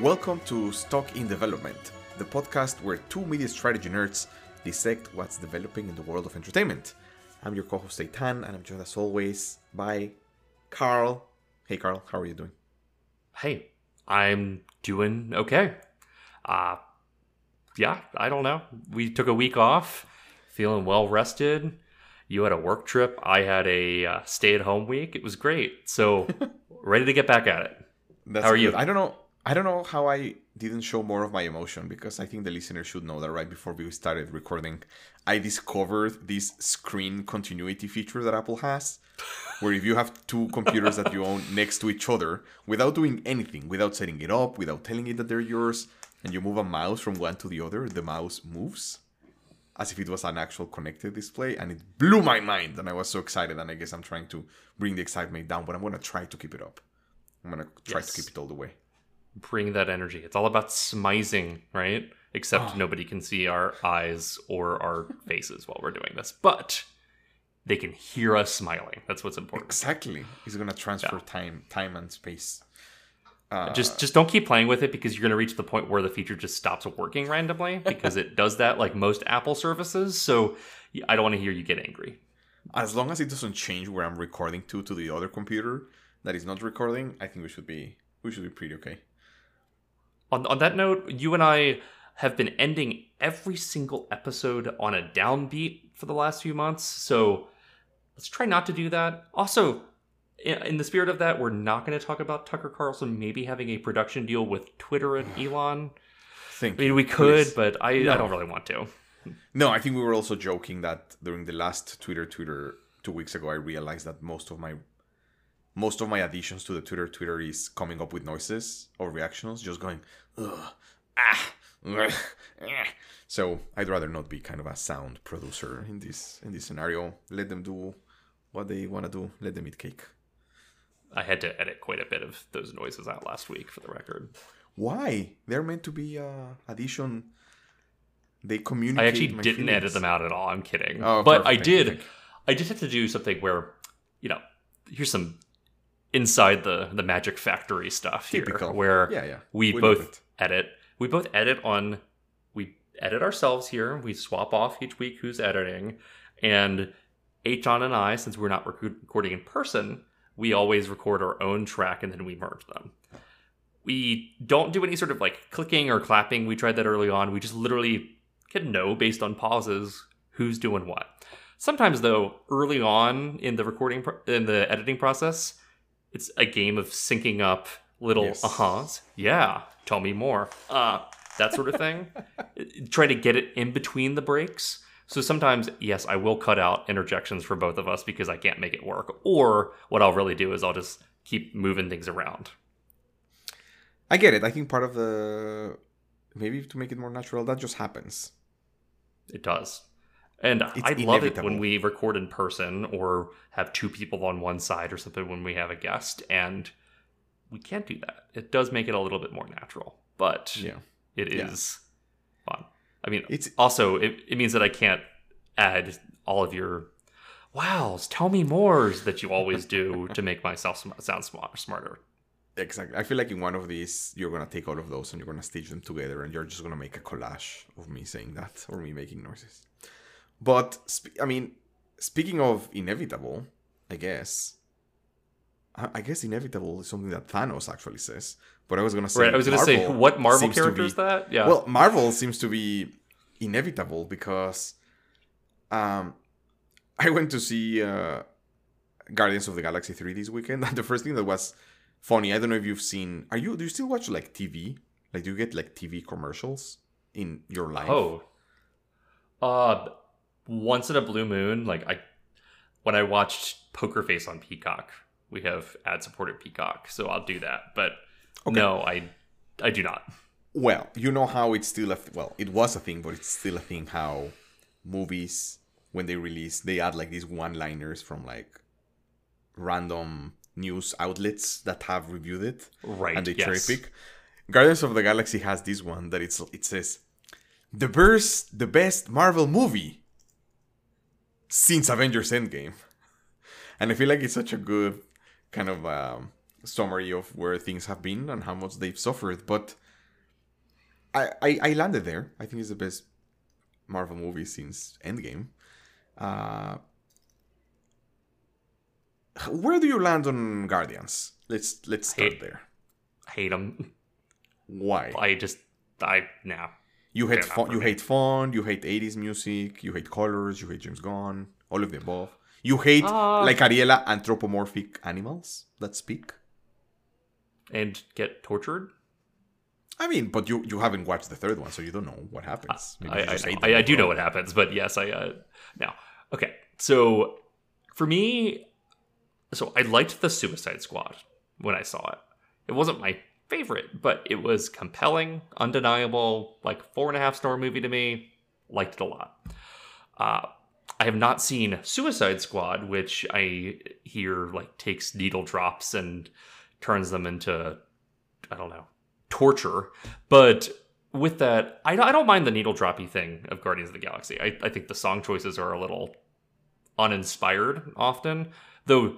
Welcome to Stock in Development, the podcast where two media strategy nerds dissect what's developing in the world of entertainment. I'm your co-host Eitan, and I'm joined as always by Carl. Hey Carl, how are you doing? Hey, I'm doing okay. Uh yeah, I don't know. We took a week off, feeling well rested. You had a work trip. I had a uh, stay-at-home week. It was great. So, ready to get back at it. That's How are good. you? I don't know. I don't know how I didn't show more of my emotion because I think the listener should know that right before we started recording, I discovered this screen continuity feature that Apple has, where if you have two computers that you own next to each other, without doing anything, without setting it up, without telling it that they're yours, and you move a mouse from one to the other, the mouse moves as if it was an actual connected display, and it blew my mind, and I was so excited. And I guess I'm trying to bring the excitement down, but I'm gonna try to keep it up. I'm gonna try Yes. to keep it all the way. Bring that energy. It's all about smizing, right? Except Oh. nobody can see our eyes or our faces while we're doing this. But they can hear us smiling. That's what's important. Exactly. It's gonna transfer Yeah. time, time and space. Uh, just just don't keep playing with it because you're going to reach the point where the feature just stops working randomly because it does that like most apple services so I don't want to hear you get angry as long as it doesn't change where I'm recording to to the other computer that is not recording, I think we should be we should be pretty okay. On, on that note you and i have been ending every single episode on a downbeat for the last few months so let's try not to do that also in the spirit of that, we're not going to talk about Tucker Carlson maybe having a production deal with Twitter and Elon. Thank I mean, we could, but I, No. I don't really want to. No, I think we were also joking that during the last Twitter Twitter two weeks ago, I realized that most of my most of my additions to the Twitter Twitter is coming up with noises or reactions, just going ugh, ah. ugh, eh." So I'd rather not be kind of a sound producer in this in this scenario. Let them do what they want to do. Let them eat cake. I had to edit quite a bit of those noises out last week for the record. Why? They're meant to be uh, addition. They communicate. I actually didn't edit them out at all. I'm kidding. Oh, but perfect. I did. I just had to do something where, you know, here's some inside the the Magic Factory stuff here, Typical. where Yeah, yeah. we, love both it. edit. We both edit on. We edit ourselves here. We swap off each week who's editing, and John and I, since we're not rec- recording in person, we always record our own track and then we merge them. We don't do any sort of like clicking or clapping. We tried that early on. We just literally can know based on pauses who's doing what. Sometimes though, early on in the recording pro- in the editing process, it's a game of syncing up little Yes. uh-huhs. Yeah, tell me more. Uh that sort of thing. Try to get it in between the breaks. So sometimes, yes, I will cut out interjections for both of us because I can't make it work. Or what I'll really do is I'll just keep moving things around. I get it. I think part of the maybe to make it more natural, that just happens. It does. And It's I love it when we record in person or have two people on one side or something when we have a guest. And we can't do that. It does make it a little bit more natural, but Yeah. it is Yeah. fun. I mean, It's also, it, it means that I can't add all of your wows, tell me mores that you always do to make myself sm- sound smart, smarter. exactly. I feel like in one of these, you're gonna take all of those and you're gonna stitch them together, and you're just gonna make a collage of me saying that or me making noises. But sp- I mean, speaking of inevitable, I guess. I I guess inevitable is something that Thanos actually says. But I was gonna say, Right. I was going to say, what Marvel character be- is that? Yeah. Well, Marvel seems to be inevitable because um, I went to see uh, Guardians of the Galaxy 3 this weekend. And the first thing that was funny, I don't know if you've seen, are you, do you still watch like TV? Like, do you get like TV commercials in your life? Oh. Uh once in a blue moon, like I when I watched Poker Face on Peacock, we have ad supported Peacock, so I'll do that. But Okay. no, I I do not. Well, you know how it's still a th- well, it was a thing, but it's still a thing. How movies when they release, they add like these one-liners from like random news outlets that have reviewed it, Right. and they yes. cherry pick. Guardians of the Galaxy has this one that it's it says the best the best Marvel movie since Avengers Endgame, and I feel like it's such a good kind of um, summary of where things have been and how much they've suffered. But I, I I landed there. I think it's the best Marvel movie since Endgame. Uh, where do you land on Guardians? Let's let's start Hate- there. I hate them. Why? I just I no. You hate They're not fun. for You hate fun. You hate '80s music. You hate colors. You hate James Gunn. All of the above. You hate Uh, like Ariela anthropomorphic animals that speak. and get tortured. I mean, but you you haven't watched the third one, so you don't know what happens. Maybe I, you I, I, I do know what happens, but yes, I uh, now okay. So for me, so I liked the Suicide Squad when I saw it. It wasn't my favorite, but it was compelling, undeniable, like four and a half star movie to me. Liked it a lot. Uh, I have not seen Suicide Squad, which I hear like takes needle drops and turns them into I don't know torture. But with that, I, I don't mind the needle droppy thing of Guardians of the Galaxy. I, I think the song choices are a little uninspired often. Though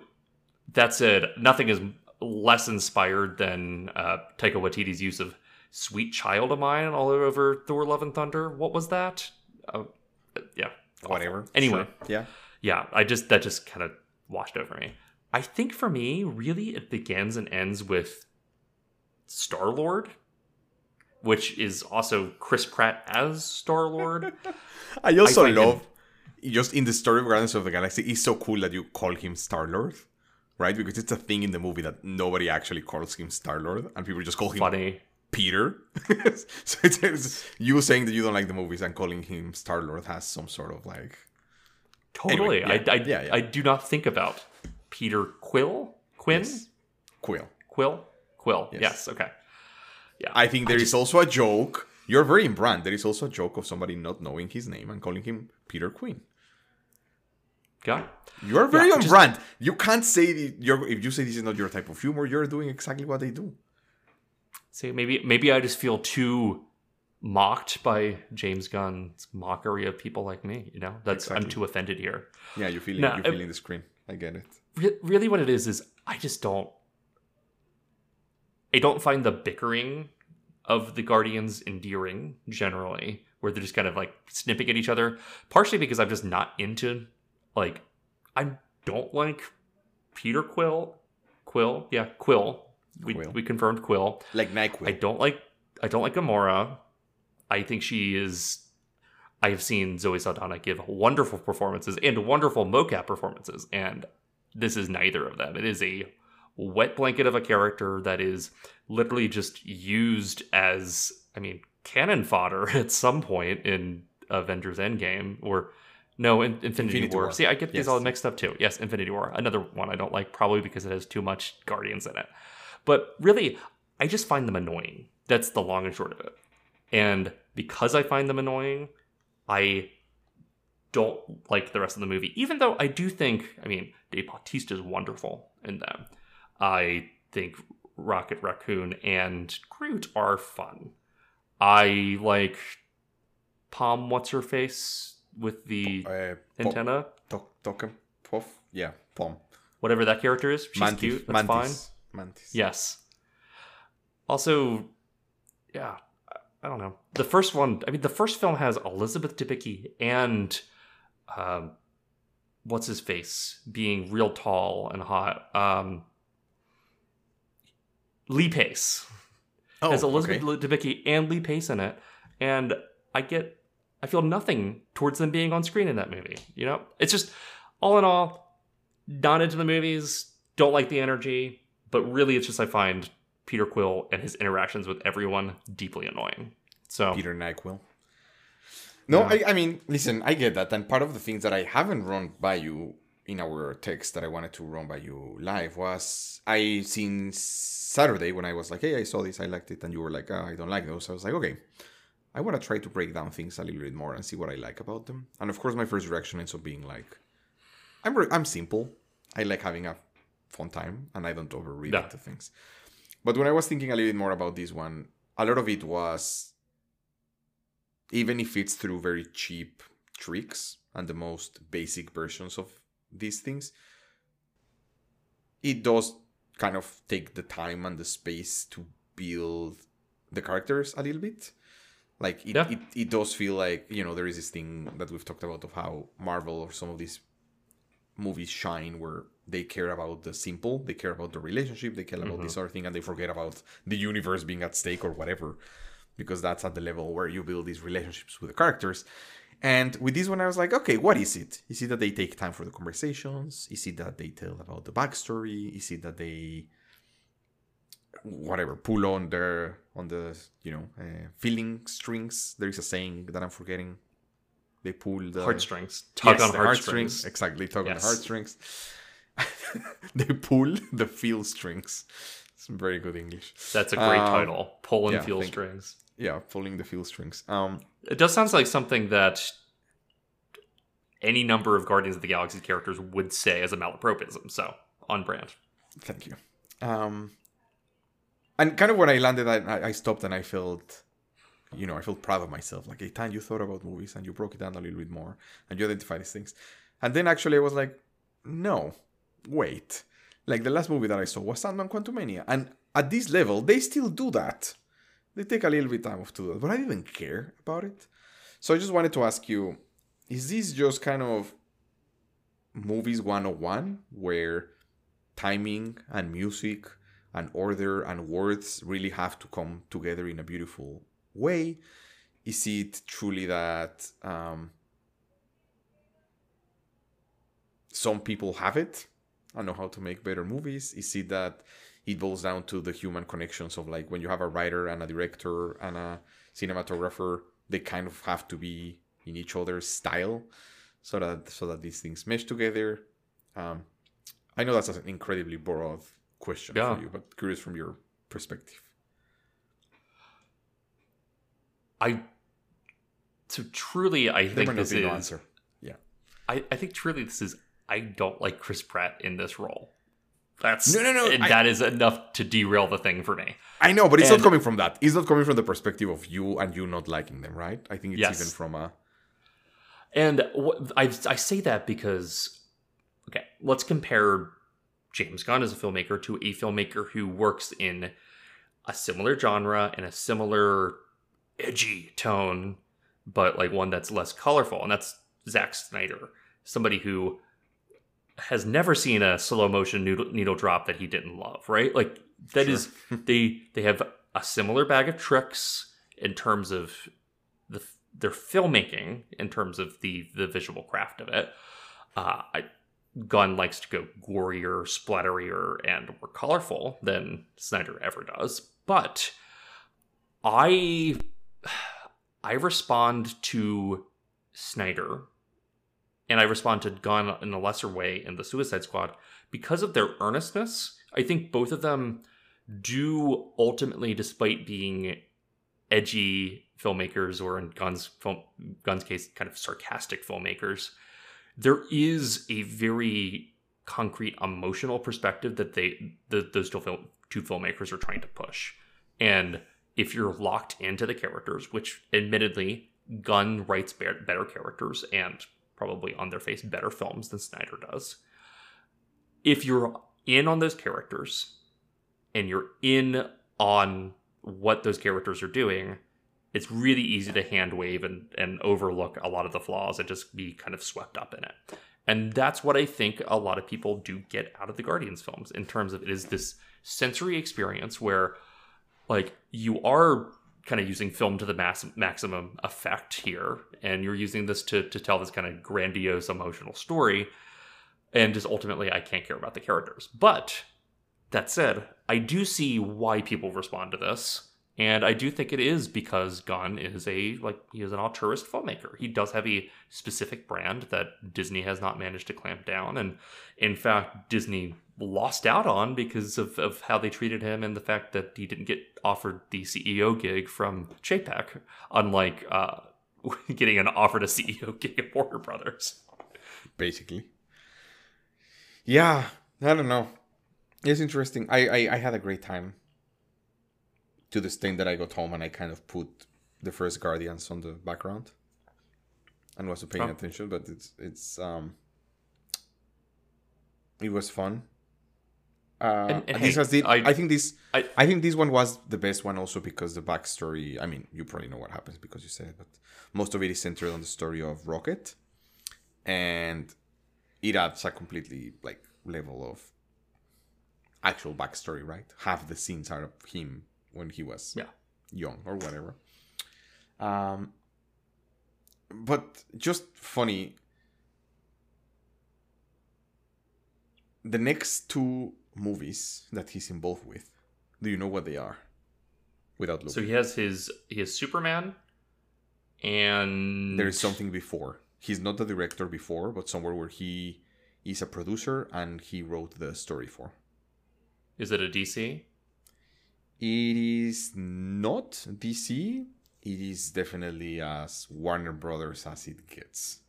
that said, nothing is less inspired than uh, Taika Waititi's use of "Sweet Child of Mine" all over Thor: Love and Thunder. What was that? Uh, yeah, Whatever. Anyway. Sure. Yeah. yeah, I just that just kind of washed over me. I think for me, really, it begins and ends with Star Lord, which is also Chris Pratt as Star Lord. I also him- love just in the story of Guardians of the Galaxy. It's so cool that you call him Star Lord, right? Because it's a thing in the movie that nobody actually calls him Star Lord, and people just call him Funny. Peter. so it's, it's you saying that you don't like the movies and calling him Star Lord has some sort of like Totally. Anyway, yeah, I, I, yeah, yeah. I do not think about Peter Quill. Quinn? Yes. quill. Quill? Quill. Yes. Yes. okay. Yeah. I think there is also a joke. You're very in brand. There is also a joke of somebody not knowing his name and calling him Peter Quinn. Got. You're very Yeah, on just- brand. You can't say the, you're, if you say this is not your type of humor. You're doing exactly what they do. See, maybe maybe I just feel too mocked by James Gunn's mockery of people like me. You know, that's I'm too offended here. Yeah, you're it. No, you I- feeling the screen. I get it. Re- really, what it is is I just don't. I don't find the bickering of the Guardians endearing generally, where they're just kind of like snipping at each other. Partially because I'm just not into, like, I don't like Peter Quill. Quill, yeah, Quill. We, Quill. we confirmed Quill. Like Nyquil. I don't like I don't like Gamora. I think she is I have seen Zoe Saldana give wonderful performances and wonderful mocap performances, and this is neither of them. It is a wet blanket of a character that is literally just used as I mean cannon fodder at some point in Avengers Endgame or no in Infinity, Infinity War. War. See, I get these Yes. all mixed up too. Yes, Infinity War. Another one I don't like probably because it has too much Guardians in it. But really, I just find them annoying. That's the long and short of it. And because I find them annoying, I don't like the rest of the movie. Even though I do think, I mean, Dave Bautista is wonderful in them. I think Rocket Raccoon and Groot are fun. I like Palm What's Her Face with the Uh, antenna, to- token puff. Yeah, pom. whatever that character is. She's Mantis. cute. That's Mantis. fine. Mantis. Yes. Also, yeah, I- I don't know. The first one, I mean, the first film has Elizabeth Debicki and um, what's his face being real tall and hot. Um, Lee Pace Oh, has Elizabeth okay. Debicki and Lee Pace in it, and I get, I feel nothing towards them being on screen in that movie. You know, it's just all in all, not into the movies. Don't like the energy, but really, it's just I find Peter Quill and his interactions with everyone deeply annoying. So Peter Nyquil. No, Yeah. I, I mean, listen, I get that. And part of the things that I haven't run by you in our text that I wanted to run by you live was I seen Saturday when I was like, hey, I saw this, I liked it, and you were like, oh, I don't like those. I was like, okay, I want to try to break down things a little bit more and see what I like about them. And of course, my first reaction ends up being like, I'm re- I'm simple. I like having a fun time, and I don't overread Yeah. into things. But when I was thinking a little bit more about this one, a lot of it was even if it's through very cheap tricks and the most basic versions of these things, it does kind of take the time and the space to build the characters a little bit. Like it, Yeah. it, it does feel like you know there is this thing that we've talked about of how Marvel or some of these movies shine where they care about the simple, they care about the relationship, they care about Mm-hmm. this other thing, and they forget about the universe being at stake or whatever, because that's at the level where you build these relationships with the characters. And with this one, I was like, okay, what is it? Is it that they take time for the conversations? Is it that they tell about the backstory? Is it that they whatever pull on the on the you know uh, feeling strings? There is a saying that I'm forgetting. They pull the Heartstrings. Tug Yes, on heartstrings. Exactly, tug on Yes. the heartstrings. they pull the feel strings. It's very good English. That's a great Um, title. Pulling yeah, feel strings. Yeah, pulling the feel strings. Um, It does sound like something that any number of Guardians of the Galaxy characters would say as a malapropism. So on brand. Thank you. Um, and kind of when I landed, I, I- stopped and I felt, you know, I felt proud of myself. Like, Eitan, you thought about movies and you broke it down a little bit more and you identified these things. And then actually I was like, no, wait. Like the last movie that I saw was Ant-Man Quantumania. And at this level, they still do that. They take a little bit of time to do that, but I didn't care about it. So I just wanted to ask you, is this just kind of movies 101 where timing and music and order and words really have to come together in a beautiful way? Is it truly that um, some people have it and know how to make better movies? Is it that it boils down to the human connections of like when you have a writer and a director and a cinematographer, they kind of have to be in each other's style so that so that these things mesh together. Um, I know that's an incredibly broad question Yeah. for you, but curious from your perspective. I so truly I There think this be is no answer. Yeah. I, I think truly this is I don't like Chris Pratt in this role. That's No, no, no, And I- that is enough to derail the thing for me. I know, but it's And- not coming from that. It's not coming from the perspective of you and you not liking them, right? I think it's Yes. even from a And what, I I say that because okay, let's compare James Gunn as a filmmaker to a filmmaker who works in a similar genre and a similar edgy tone, but like one that's less colorful, and that's Zack Snyder, somebody who has never seen a slow motion needle, needle drop that he didn't love, right? Like that Sure. is they they have a similar bag of tricks in terms of the their filmmaking, in terms of the the visual craft of it. Uh, I, Gunn likes to go gorier, splatterier, and more colorful than Snyder ever does. But I I respond to Snyder and I respond to Gunn in a lesser way in the Suicide Squad because of their earnestness. I think both of them do ultimately, despite being edgy filmmakers or in Gunn's film, Gunn's case, kind of sarcastic filmmakers, there is a very concrete emotional perspective that they the, those two, film, two filmmakers are trying to push. And if you're locked into the characters, which admittedly Gunn writes better characters and probably on their face better films than Snyder does. If you're in on those characters and you're in on what those characters are doing, it's really easy to hand wave and, and overlook a lot of the flaws and just be kind of swept up in it. And that's what I think a lot of people do get out of the Guardians films in terms of it is this sensory experience where like you are kind of using film to the mass, maximum effect here and you're using this to, to tell this kind of grandiose emotional story. And just ultimately i can't care about the characters. But that said i do see why people respond to this and i do think it is because gunn is a like he is an auteurist filmmaker he does have a specific brand that disney has not managed to clamp down and in fact disney lost out on because of, of how they treated him and the fact that he didn't get offered the ceo gig from chapek unlike uh, getting an offer to ceo gig at warner brothers basically. Yeah, I don't know. It's interesting. I, I I had a great time. To the extent that I got home and I kind of put the first Guardians on the background, and wasn't paying Oh. attention. But it's it's um. It was fun. Uh, And- and this hey, has the, I- I, think this I- I, think this one was the best one also because the backstory I mean you probably know what happens because you said it but most of it is centered on the story of Rocket and it adds a completely like level of actual backstory right half the scenes are of him when he was Yeah. young or whatever. Um but just funny the next two movies that he's involved with do you know what they are? Without looking. So he has his he has Superman, and there is something before. He's not the director before but somewhere where he is a producer and he wrote the story for. Is it a DC? It is not dc it is definitely as warner brothers as it gets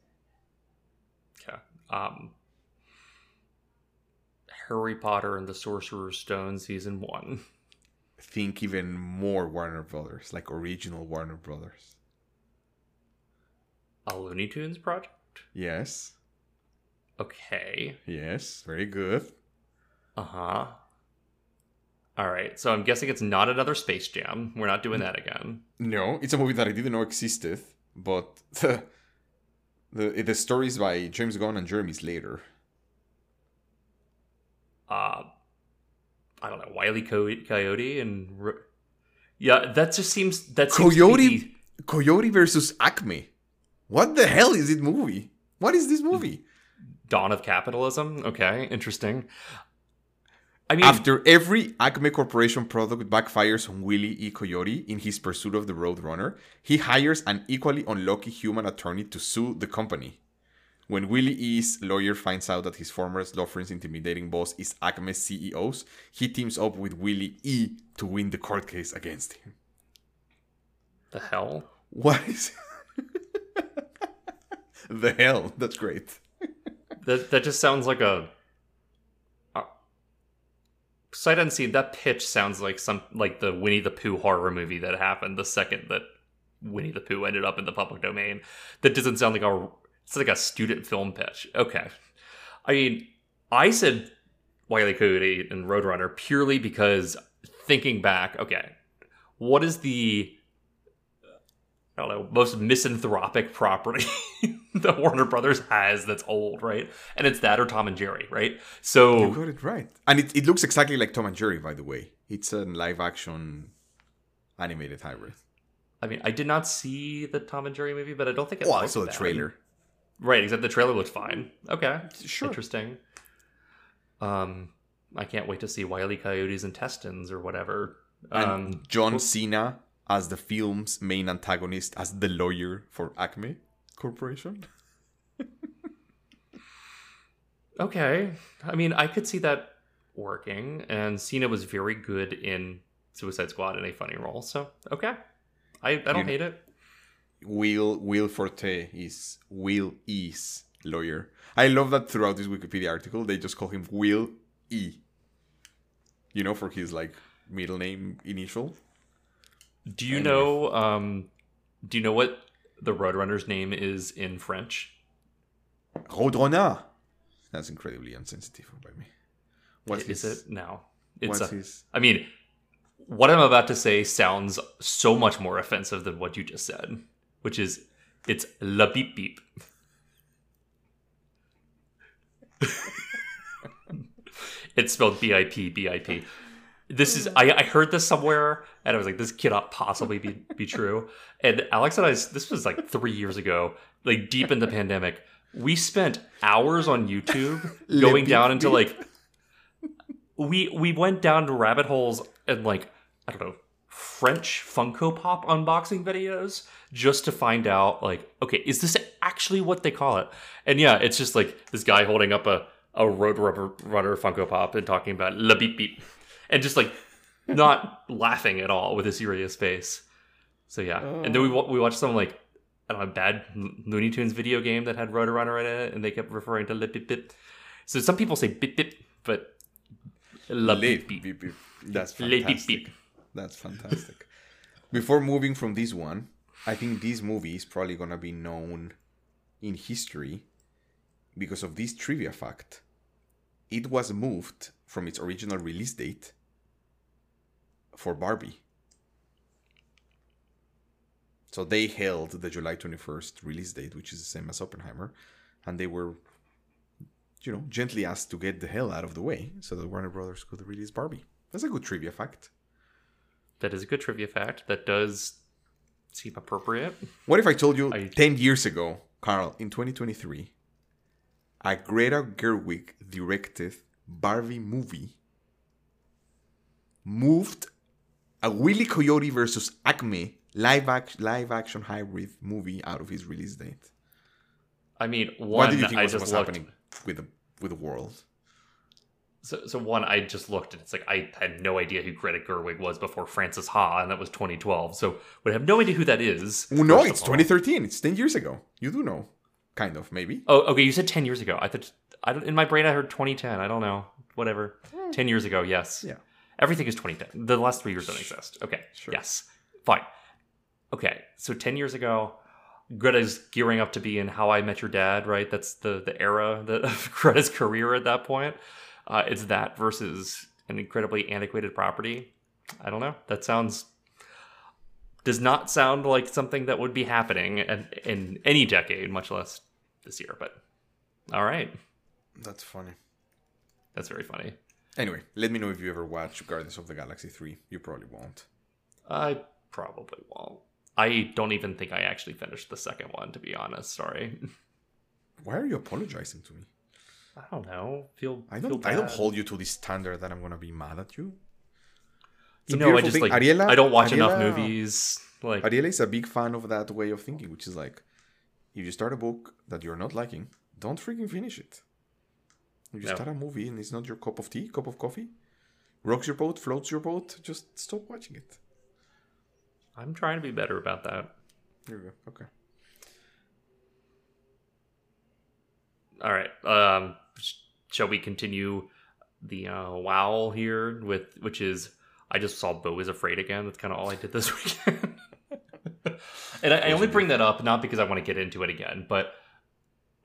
Okay. Um, Harry Potter and the Sorcerer's Stone season one. think even more warner brothers like original warner brothers A Looney Tunes project. yes Okay. yes very good Uh huh. All right. So I'm guessing it's not another Space Jam. We're not doing that again. No, it's a movie that I didn't know existed, but the the, the story is by James Gunn and Jeremy Slater. uh I don't know, Wiley Co- Coyote and Ro- yeah, that just seems that seems Coyote be- Coyote versus Acme. What the hell is this movie? What is this movie? Dawn of Capitalism. Okay, interesting. I mean, After every Acme Corporation product backfires on Willie E. Coyote in his pursuit of the Roadrunner, he hires an equally unlucky human attorney to sue the company. When Willie E.'s lawyer finds out that his former law firm's intimidating boss is Acme's CEO's, he teams up with Willie E. to win the court case against him. the hell. What is the hell? That's great. That that just sounds like a. Sight unseen. That pitch sounds like some like the Winnie the Pooh horror movie that happened the second that Winnie the Pooh ended up in the public domain. That doesn't sound like a. It's like a student film pitch. Okay, I mean, I said Wiley Coyote and Roadrunner purely because thinking back. Okay, what is the I don't know, most misanthropic property that Warner Brothers has that's old, right? And it's that or Tom and Jerry, right? So You got it right. And it, it looks exactly like Tom and Jerry, by the way. It's a live action animated hybrid. I mean, I did not see the Tom and Jerry movie, but I don't think it. Oh, I saw the trailer. Right, except the trailer looked fine. Okay, Sure. interesting. Um, I can't wait to see Wiley Coyote's intestines or whatever. Um, John Cena as the film's main antagonist, as the lawyer for Acme Corporation. Okay. I mean, I could see that working, and Cena was very good in Suicide Squad in a funny role. So, okay. I, I don't You- hate it. Will Will Forte is Will E's lawyer. I love that throughout this Wikipedia article they just call him Will E. You know, for his like middle name initial. Do you Anyway. know um do you know what the Roadrunner's name is in French? Roadrunner. That's incredibly insensitive by me. What's his, it? now? It's a, his? I mean, what I'm about to say sounds so much more offensive than what you just said, which is it's la beep beep. it's spelled B I P B I P. This is hmm. I, I heard this somewhere and I was like, this cannot possibly be be true. And Alex and I this was like three years ago, like deep in the pandemic. We spent hours on YouTube going down into like we we went down to rabbit holes and like I don't know French Funko Pop unboxing videos just to find out like okay is this actually what they call it and yeah it's just like this guy holding up a a road rubber runner Funko Pop and talking about la beep beep and just like not laughing at all with a serious face so yeah and then we we watched some like I don't know bad Looney Tunes video game that had Roadrunner in it and they kept referring to lip bip bip so some people say bip bip but la beep, beep. That's fantastic. That's fantastic. Before moving from this one, I think this movie is probably gonna be known in history because of this trivia fact. it was moved from its original release date for Barbie. So they held the July 21st release date, which is the same as Oppenheimer, and they were, you know, gently asked to get the hell out of the way so that Warner Brothers could release Barbie. That's a good trivia fact. That is a good trivia fact. That does seem appropriate. What if I told you I- 10 years ago, Carl, in 2023, a Greta Gerwig directed Barbie movie moved a Willy Coyote versus Acme live, act- live action hybrid movie out of his release date? I mean, what one did you think I was, just was looked. happening with the with the world? So, so one I just looked and it's like I had no idea who Greta Gerwig was before Frances Ha, and that was 2012. So would have no idea who that is. Well, no, it's 2013. It's 10 years ago. You do know, kind of, maybe. Oh, okay. You said 10 years ago. I thought I don't, in my brain I heard 2010. I don't know. Whatever. 10 years ago. Yes. Hmm. Yeah. Everything is 2010. The last three years don't exist. Okay. Sure. Yes. Fine. Okay. So 10 years ago, Greta's gearing up to be in How I Met Your Dad, right? That's the the era that of Greta's career at that point. Uh, it's that versus an incredibly antiquated property. I don't know. That sounds does not sound like something that would be happening in, in any decade, much less this year. But all right, That's funny. that's very funny. Anyway, let me know if you ever watch Guardians of the Galaxy 3. You probably won't. I probably won't. I don't even think I actually finished the second one, to be honest. Sorry. Why are you apologizing to me? I don't know. Feel I don't. I don't hold you to this standard that I'm gonna be mad at you. It's You know, I just thing. like Ariela, I don't watch enough movies. Like Ariela is a big fan of that way of thinking, which is like, if you start a book that you're not liking, don't freaking finish it. You No. start a movie and it's not your cup of tea, cup of coffee, rocks your boat, floats your boat, just stop watching it. I'm trying to be better about that. There you go. Okay. All right. Um, sh- shall we continue the uh, wow here with which is I just saw Beau is afraid again. That's kind of all I did this weekend. and I, I only bring that up not because I want to get into it again, but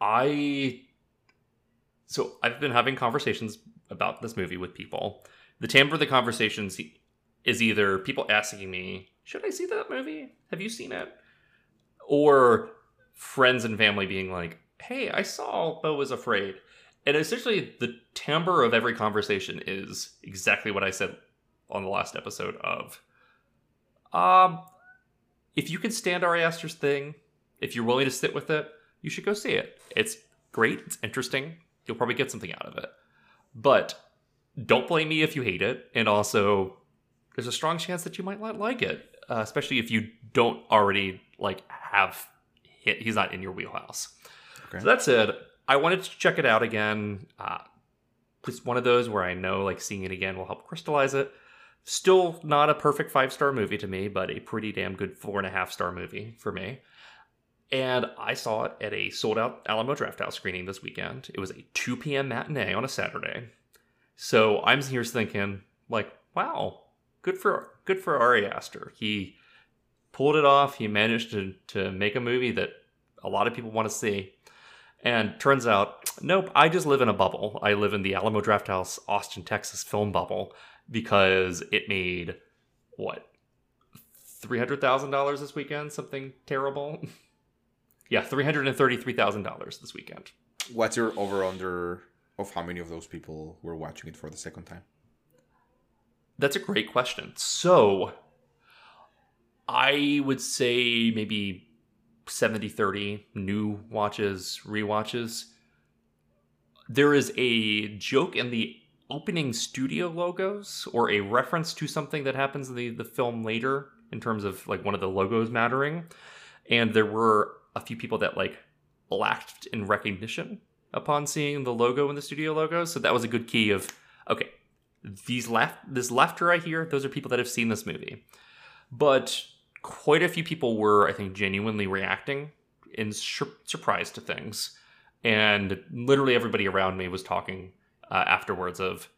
I so I've been having conversations about this movie with people. The timbre of the conversations is either people asking me, "Should I see that movie? Have you seen it?" or friends and family being like, "Hey, I saw Beau was afraid," and essentially the timbre of every conversation is exactly what I said on the last episode of, um, if you can stand Ari Aster's thing, if you're willing to sit with it, you should go see it. It's great. It's interesting. You'll probably get something out of it, but don't blame me if you hate it, and also there's a strong chance that you might not like it, uh, especially if you don't already like have hit. He's not in your wheelhouse. Okay. So that said, I wanted to check it out again. Uh, it's one of those where I know like seeing it again will help crystallize it. Still not a perfect five star movie to me, but a pretty damn good four and a half star movie for me. And I saw it at a sold out Alamo Drafthouse screening this weekend. It was a 2 p.m. matinee on a Saturday. So I'm here thinking, like, wow, good for good for Ari Aster. He pulled it off. He managed to to make a movie that a lot of people want to see. And turns out, nope, I just live in a bubble. I live in the Alamo Drafthouse, Austin, Texas film bubble because it made what three hundred thousand dollars this weekend, something terrible. yeah, three hundred and thirty-three thousand dollars this weekend. What's your over under of how many of those people were watching it for the second time? That's a great question. So, I would say maybe 70 30 new watches, rewatches. There is a joke in the opening studio logos or a reference to something that happens in the, the film later in terms of like one of the logos mattering. And there were a few people that like lacked in recognition upon seeing the logo in the studio logo. So that was a good key of okay, these laugh this laughter I hear, those are people that have seen this movie. But quite a few people were, I think, genuinely reacting in sur- surprise to things, and literally everybody around me was talking uh, afterwards of.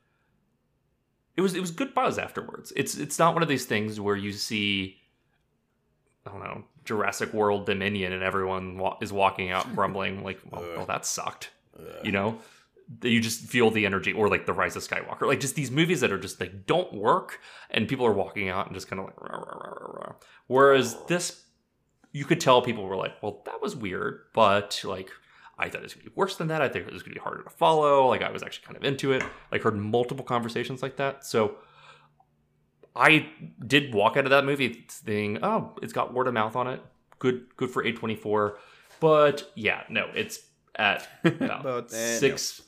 It was it was good buzz afterwards. It's it's not one of these things where you see, I don't know, Jurassic World Dominion and everyone wa- is walking out grumbling like, oh, well, well that sucked you know you just feel the energy, or like the Rise of Skywalker, like just these movies that are just like don't work, and people are walking out and just kind of like. Rah, rah, rah, rah. Whereas oh. this, you could tell people were like, well, that was weird, but like. I thought it was gonna be worse than that. I think it was gonna be harder to follow. Like I was actually kind of into it. Like heard multiple conversations like that. So I did walk out of that movie thing. oh, it's got word of mouth on it. Good, good for A24. But yeah, no, it's at about eh, six.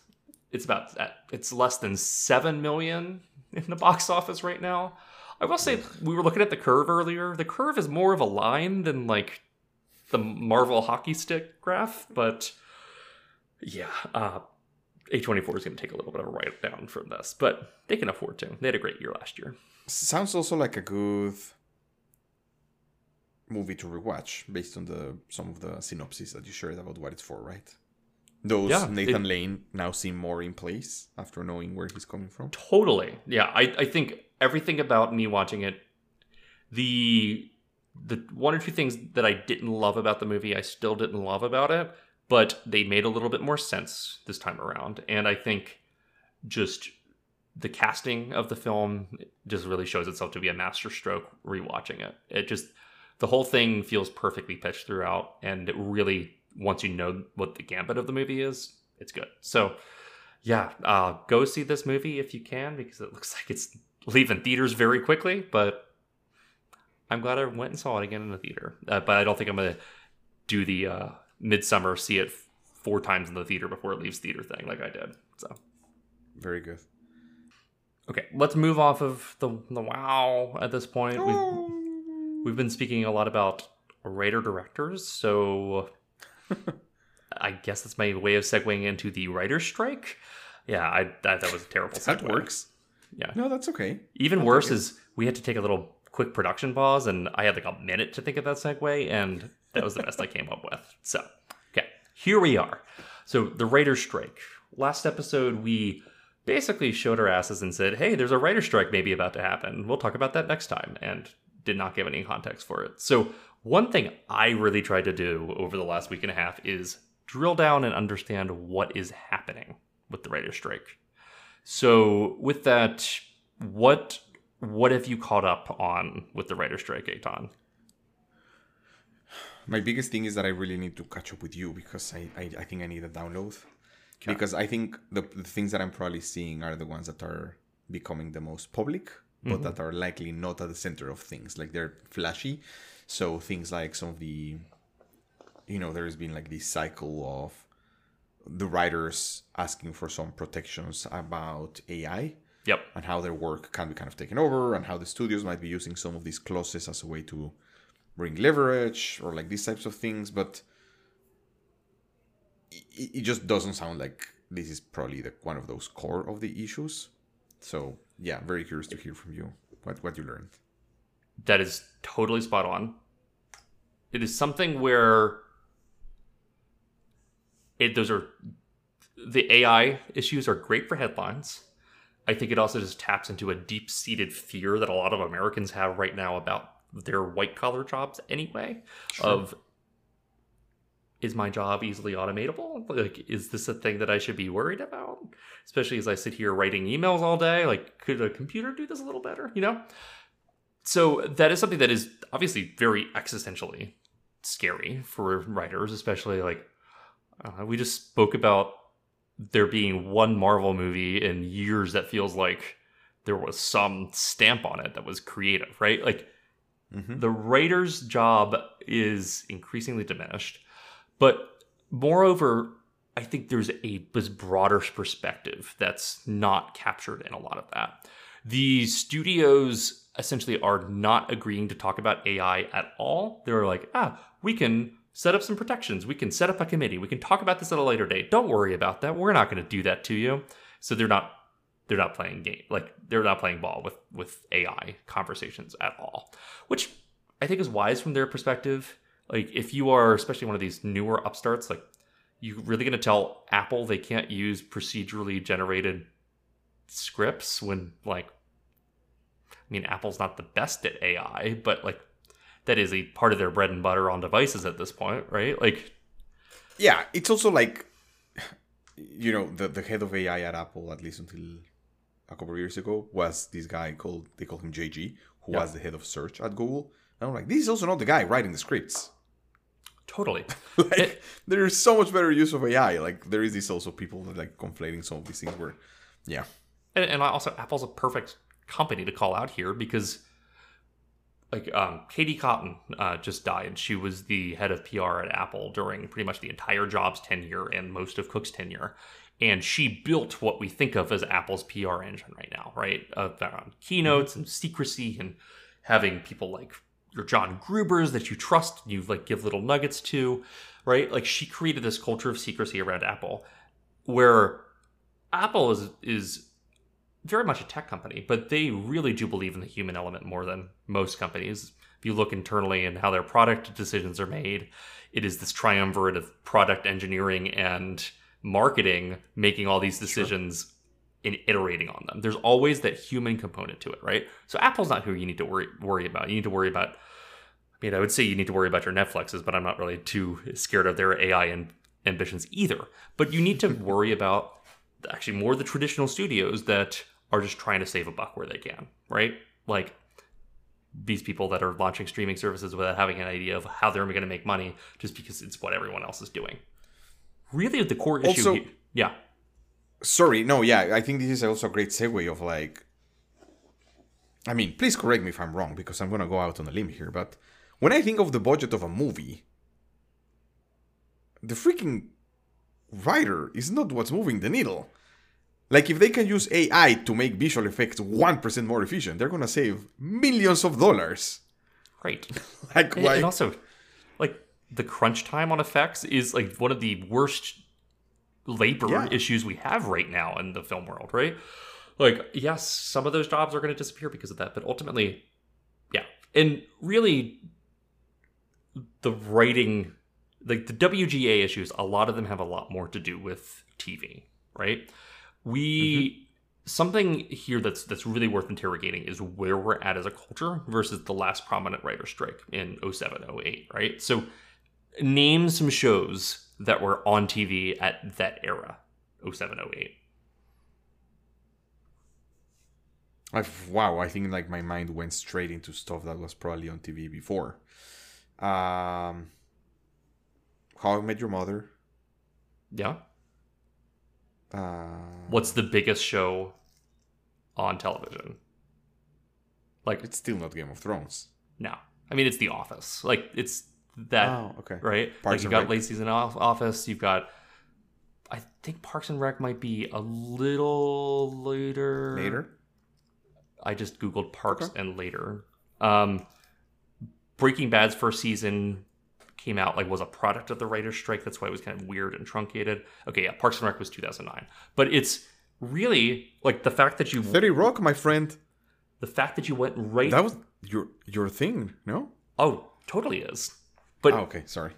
It's about at, it's less than seven million in the box office right now. I will say we were looking at the curve earlier. The curve is more of a line than like the Marvel hockey stick graph, but yeah, uh, A24 is going to take a little bit of a write down from this, but they can afford to. They had a great year last year. Sounds also like a good movie to rewatch based on the some of the synopses that you shared about what it's for, right? Those Yeah, Nathan it- Lane now seem more in place after knowing where he's coming from. Totally. Yeah, I, I think everything about me watching it, the the one or two things that I didn't love about the movie, I still didn't love about it, but they made a little bit more sense this time around. And I think just the casting of the film just really shows itself to be a masterstroke rewatching it. It just the whole thing feels perfectly pitched throughout and it really once you know what the gambit of the movie is, it's good. So yeah, uh, go see this movie if you can because it looks like it's leaving theaters very quickly. But I'm glad I went and saw it again in the theater. Uh, but I don't think I'm gonna do the uh, Midsommar see it four times in the theater before it leaves theater thing like I did. So Very good. Okay, let's move off of the the wow at this point. We've, oh. we've been speaking a lot about writer directors, so I guess that's my way of segueing into the writer strike. Yeah, I that, that was a terrible. That segue. works. Yeah. No, that's okay. Even I'll worse is we had to take a little quick production pause, and I had like a minute to think of that segue, and that was the best I came up with. So, okay, here we are. So the writer strike. Last episode, we basically showed our asses and said, "Hey, there's a writer's strike maybe about to happen. We'll talk about that next time," and did not give any context for it. So one thing I really tried to do over the last week and a half is drill down and understand what is happening with the writer's strike. So with that, what what have you caught up on with the writer's strike, Eitan? My biggest thing is that I really need to catch up with you because I, I, I think I need a download. Because I think the, the things that I'm probably seeing are the ones that are becoming the most public, but that mm-hmm. are likely not at the center of things. Like they're flashy. So things like some of the, you know, there's been like this cycle of the writers asking for some protections about AI Yep. and how their work can be kind of taken over and how the studios might be using some of these clauses as a way to bring leverage or like these types of things but it, it just doesn't sound like this is probably the, one of those core of the issues so yeah very curious to hear from you what, what you learned That is totally spot on. It is something where it those are the AI issues are great for headlines. I think it also just taps into a deep seated fear that a lot of Americans have right now about their white collar jobs anyway. Of is my job easily automatable? Like, is this a thing that I should be worried about? Especially as I sit here writing emails all day. Like, could a computer do this a little better? You know? So that is something that is obviously very existentially scary for writers, especially like uh, we just spoke about there being one Marvel movie in years that feels like there was some stamp on it that was creative, right? Like Mhm. the writer's job is increasingly diminished, but moreover, I think there's a broader perspective that's not captured in a lot of that. The studios essentially are not agreeing to talk about AI at all. They're like, ah, we can set up some protections. We can set up a committee. We can talk about this at a later date. Don't worry about that. We're not going to do that to you. So they're not they're not playing game like they're not playing ball with with AI conversations at all, which I think is wise from their perspective. Like if you are especially one of these newer upstarts, like you really going to tell Apple they can't use procedurally generated scripts when like I mean Apple's not the best at AI, but like that is a part of their bread and butter on devices at this point, right? Like yeah it's also like you know, the the head of AI at Apple, at least until a couple of years ago, was this guy called they call him JG, who Yeah. was the head of search at Google. And I'm like, this is also not the guy writing the scripts. Totally. like, It- there is so much better use of AI. Like, there is this also people that like conflating some of these things where, yeah, And, and also, Apple's a perfect company to call out here because, like, um, Katie Cotton uh, just died. She was the head of PR at Apple during pretty much the entire Jobs tenure and most of Cook's tenure. And she built what we think of as Apple's PR engine right now, right? Uh, around keynotes and secrecy and having people like your John Grubers that you trust, and you like give little nuggets to, right? Like she created this culture of secrecy around Apple, where Apple is is very much a tech company, but they really do believe in the human element more than most companies. If you look internally and how their product decisions are made, it is this triumvirate of product engineering and marketing making all these decisions and iterating on them. There's always that human component to it, right? So Apple's not who you need to worry worry about. You need to worry about I mean, I would say you need to worry about your Netflixes, but I'm not really too scared of their AI and ambitions either. But you need to worry about actually more the traditional studios that are just trying to save a buck where they can, right? Like these people that are launching streaming services without having an idea of how they're going to make money just because it's what everyone else is doing. Really, the core issue. Also- here, yeah, sorry, no, yeah, I think this is also a great segue of like, I mean, please correct me if I'm wrong because I'm gonna go out on a limb here, but when I think of the budget of a movie, the freaking writer is not what's moving the needle. Like if they can use AI to make visual effects one percent more efficient, they're gonna save millions of dollars. right. Like, And, why? and also, like the crunch time on effects is like one of the worst labor Yeah. issues we have right now in the film world, right? Like, yes, some of those jobs are going to disappear because of that, but ultimately, yeah. And really, the writing, like the WGA issues, a lot of them have a lot more to do with TV, right? We mm-hmm. something here that's that's really worth interrogating is where we're at as a culture versus the last prominent writer strike in 07 08 right so name some shows that were on tv at that era 07 08 I've, wow, I think like my mind went straight into stuff that was probably on TV before. Um, How I Met Your Mother. yeah Uh, what's the biggest show on television like It's still not Game of Thrones. no i mean it's the office like it's that oh, okay. right? Parks like you've got Rec. late season office. You've got, I think Parks and Rec might be a little later. Later. I just googled Parks Okay. and later. Um, Breaking Bad's first season came out like was a product of the writer's strike. That's why it was kind of weird and truncated. Okay, yeah, Parks and Rec was 2009, but it's really like the fact that you Thirty Rock, my friend. the fact that you went right. That was your your thing, no? oh, totally is. But oh, okay, sorry.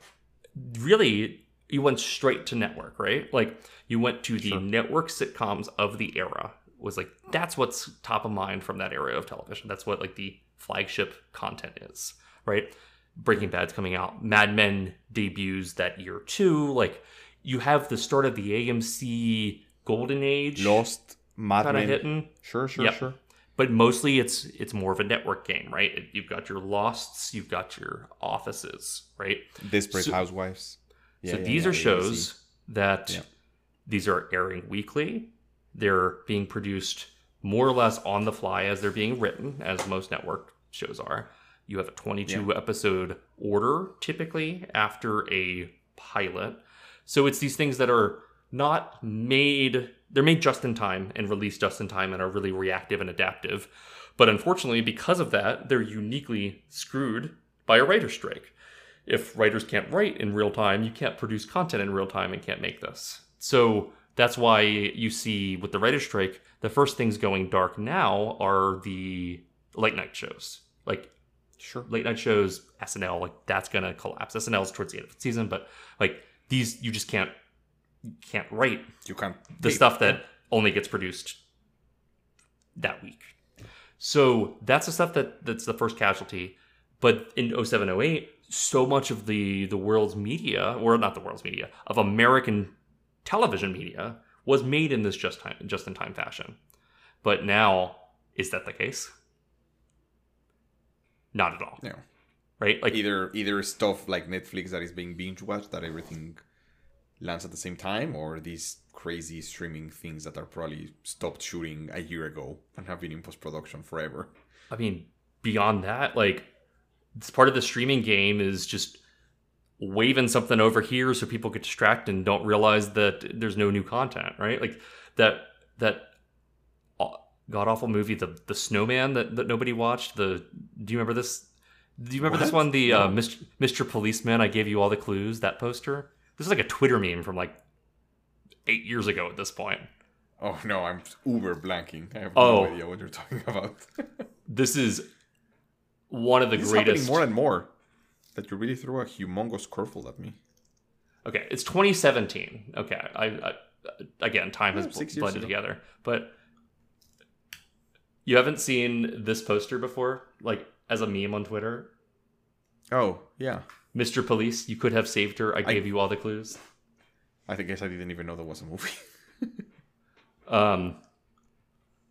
really you went straight to network right like you went to the Sure. network sitcoms of the era was like that's what's top of mind from that era of television that's what like the flagship content is right breaking mm-hmm. bad's coming out mad men debuts that year too like you have the start of the amc golden age Lost, Mad Men. hitting Sure, sure, Yep. sure. But mostly it's it's more of a network game right you've got your losts you've got your offices right Desperate So- Housewives. so Yeah, yeah, these yeah, are shows that Yeah. these are airing weekly. They're being produced more or less on the fly as they're being written, as most network shows are. You have a 22 episode order typically after a pilot. So it's these things that are not made, they're made just in time and released just in time and are really reactive and adaptive. But unfortunately, because of that, they're uniquely screwed by a writer's strike if writers can't write in real time, you can't produce content in real time and can't make this. So that's why you see with the writer's strike, the first things going dark now are the late night shows. Like Sure. late night shows, SNL, like that's gonna collapse. SNL's towards the end of the season, but like these you just can't you can't write You can't. the stuff that only gets produced that week. So that's the stuff that that's the first casualty. But in 07, 08, so much of the the world's media, or not the world's media, of American television media was made in this just time, just in time fashion. But now, is that the case? Not at all. No. Right? Like either either stuff like Netflix that is being binge watched that everything lands at the same time, or these crazy streaming things that are probably stopped shooting a year ago and have been in post production forever. I mean, beyond that, like it's part of the streaming game is just waving something over here so people get distracted and don't realize that there's no new content, right? Like that that god awful movie, the the Snowman that, that nobody watched. The do you remember this? Do you remember what? this one? The uh, no. uh, Mr. Mr. Policeman. I gave you all the clues. That poster. This is like a Twitter meme from like eight years ago at this point. Oh no, I'm uber blanking. I have oh, no idea what you're talking about. this is one of the this greatest. more and more that you really threw a humongous curveball at me. Okay, it's 2017. Okay, I, I again time yeah, has oh, blended together, but you haven't seen this poster before, like as a meme on Twitter. Oh yeah, Mr. Police, you could have saved her. I, I gave you all the clues. I guess I didn't even know there was a movie. um,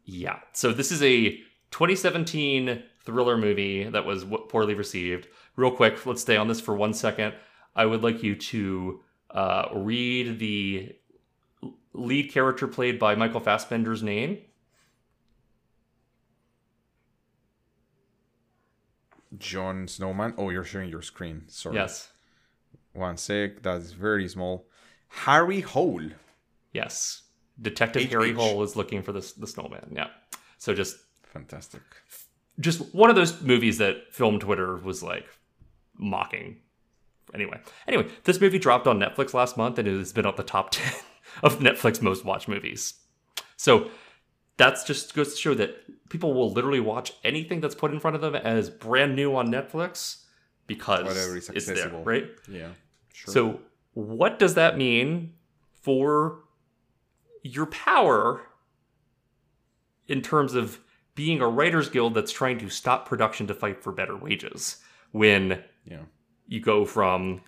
yeah. So this is a 2017 thriller movie that was poorly received. Real quick, let's stay on this for one second. I would like you to uh, read the lead character played by Michael Fassbender's name. Jon Snowman. Oh, you're sharing your screen. Sorry. Yes. One sec. That's very small. Harry Hole. Yes. Detective H- Harry Hole is looking for this the snowman. Yeah. So just fantastic. Just one of those movies that film Twitter was like mocking. Anyway, anyway, this movie dropped on Netflix last month and it has been on the top 10 of Netflix most watched movies. So that's just goes to show that people will literally watch anything that's put in front of them as brand new on Netflix because it's there, right? Yeah. Sure. So what does that mean for your power in terms of being a writers guild that's trying to stop production to fight for better wages when yeah. you go from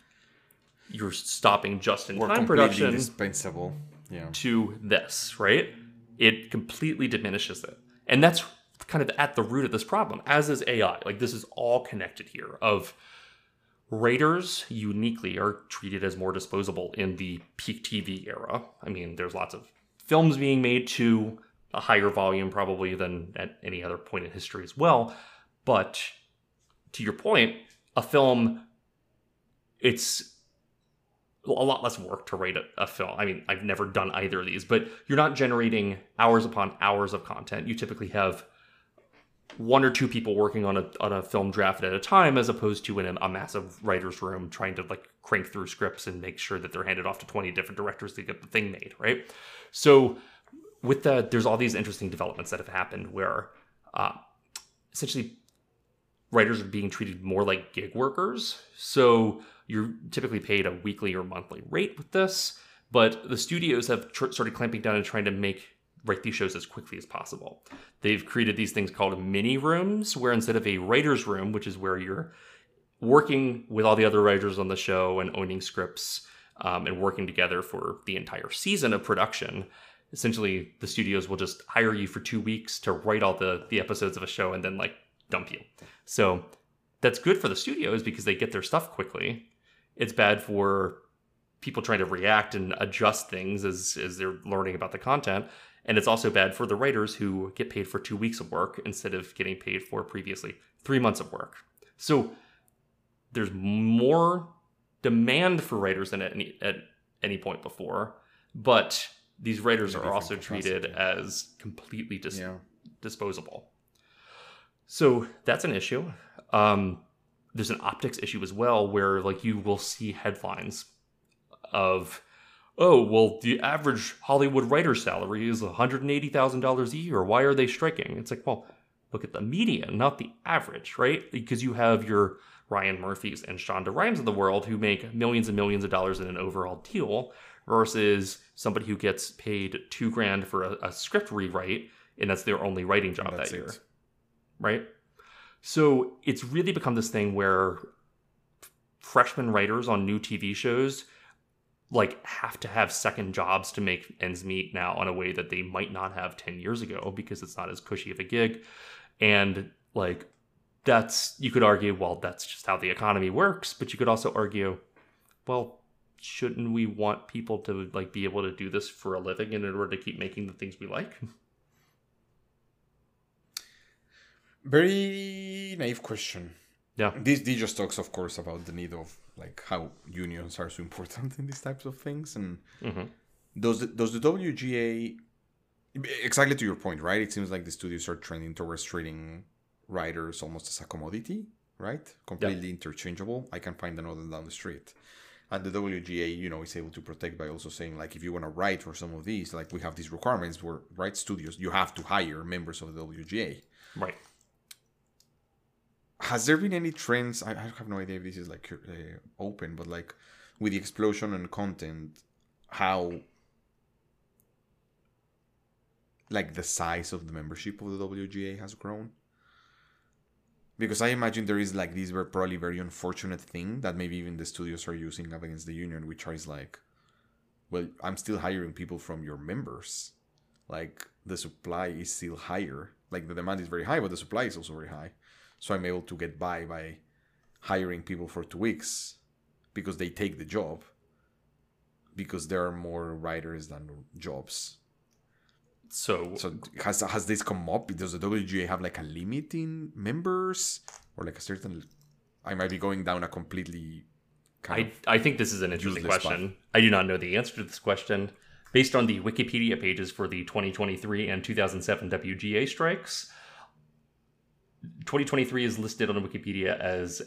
you're stopping just in time production indispensable yeah. to this, right? It completely diminishes it. And that's kind of at the root of this problem, as is AI. Like this is all connected here of Raiders uniquely are treated as more disposable in the peak TV era. I mean, there's lots of films being made to a higher volume probably than at any other point in history as well. But to your point, a film, it's a lot less work to write a, a, film. I mean, I've never done either of these, but you're not generating hours upon hours of content. You typically have one or two people working on a on a film draft at a time, as opposed to in a, a, massive writer's room trying to like crank through scripts and make sure that they're handed off to twenty different directors to get the thing made, right? So with that, there's all these interesting developments that have happened where uh, essentially writers are being treated more like gig workers. So you're typically paid a weekly or monthly rate with this, but the studios have tr- started clamping down and trying to make write these shows as quickly as possible. They've created these things called mini rooms, where instead of a writer's room, which is where you're working with all the other writers on the show and owning scripts um, and working together for the entire season of production, essentially the studios will just hire you for two weeks to write all the, the episodes of a show and then like dump you. So that's good for the studios because they get their stuff quickly. It's bad for people trying to react and adjust things as, as they're learning about the content. And it's also bad for the writers who get paid for two weeks of work instead of getting paid for previously three months of work. So there's more demand for writers than at any, at any point before, but these writers are also treated as completely dis- yeah. disposable. So that's an issue. Um, there's an optics issue as well, where like you will see headlines of oh, well, the average Hollywood writer's salary is $180,000 a year. Why are they striking? It's like, well, look at the median, not the average, right? Because you have your Ryan Murphys and Shonda Rhimes of the world who make millions and millions of dollars in an overall deal versus somebody who gets paid two grand for a, a script rewrite and that's their only writing job that year. Right? So it's really become this thing where freshman writers on new TV shows like have to have second jobs to make ends meet now in a way that they might not have 10 years ago because it's not as cushy of a gig and like that's you could argue well that's just how the economy works but you could also argue well shouldn't we want people to like be able to do this for a living in order to keep making the things we like Very naive question. Yeah This, just talks, of course, about the need of like how unions are so important in these types of things, and hmm does the, does the WGA exactly to your point, right? It seems like the studios are trending towards treating writers almost as a commodity, right? Completely interchangeable. I can find another down the street. And the WGA, you know, is able to protect by also saying like if you want to write for some of these, like we have these requirements where right studios, you have to hire members of the WGA. right has there been any trends i, I have no idea if this is like uh, open but like with the explosion in content how like the size of the membership of the wga has grown? Because i imagine there is like this very probably very unfortunate thing that maybe even the studios are using up against the union which is like well i'm still hiring people from your members. Like the supply is still higher. Like the demand is very high but the supply is also very high so I'm able to get by by hiring people for two weeks because they take the job because there are more writers than jobs. so So has has this come up? Does the WGA have like a limit in members or like a certain? I might be going down a completely. I, I think this is an interesting question. I do not know the answer to this question. Based on the Wikipedia pages for the 2023 and 2007 WGA strikes, 2023 is listed on Wikipedia as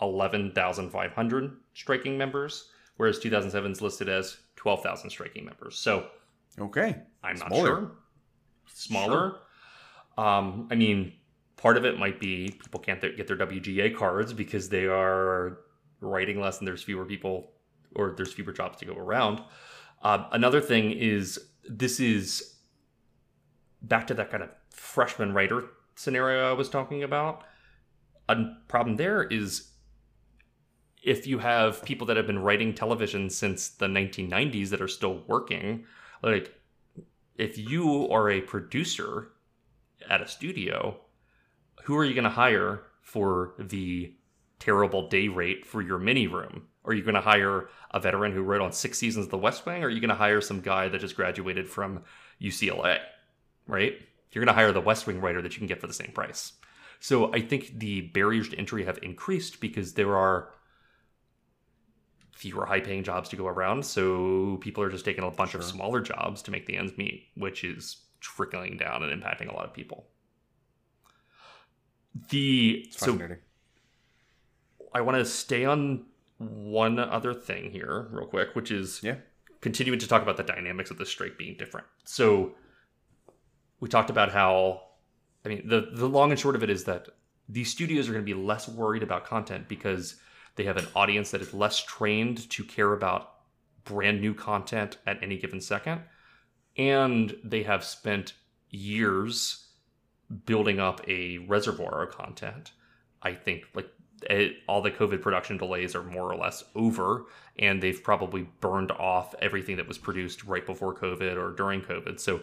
11,500 striking members, whereas 2007 is listed as 12,000 striking members. So okay. I'm not Smaller. sure. Smaller. Um, I mean, part of it might be people can't th- get their WGA cards because they are writing less and there's fewer people or there's fewer jobs to go around. Uh, another thing is this is back to that kind of freshman writer scenario I was talking about. A problem there is if you have people that have been writing television since the 1990s that are still working, like if you are a producer at a studio, who are you going to hire for the terrible day rate for your mini room? Are you going to hire a veteran who wrote on six seasons of The West Wing? Or are you going to hire some guy that just graduated from UCLA? Right? You're going to hire the West Wing writer that you can get for the same price. So I think the barriers to entry have increased because there are fewer high paying jobs to go around. So people are just taking a bunch of smaller jobs to make the ends meet, which is trickling down and impacting a lot of people. The so. I want to stay on one other thing here, real quick, which is yeah. continuing to talk about the dynamics of the strike being different. So we talked about how I mean the the long and short of it is that these studios are going to be less worried about content because they have an audience that is less trained to care about brand new content at any given second and they have spent years building up a reservoir of content. I think like it, all the COVID production delays are more or less over, and they've probably burned off everything that was produced right before COVID or during COVID. So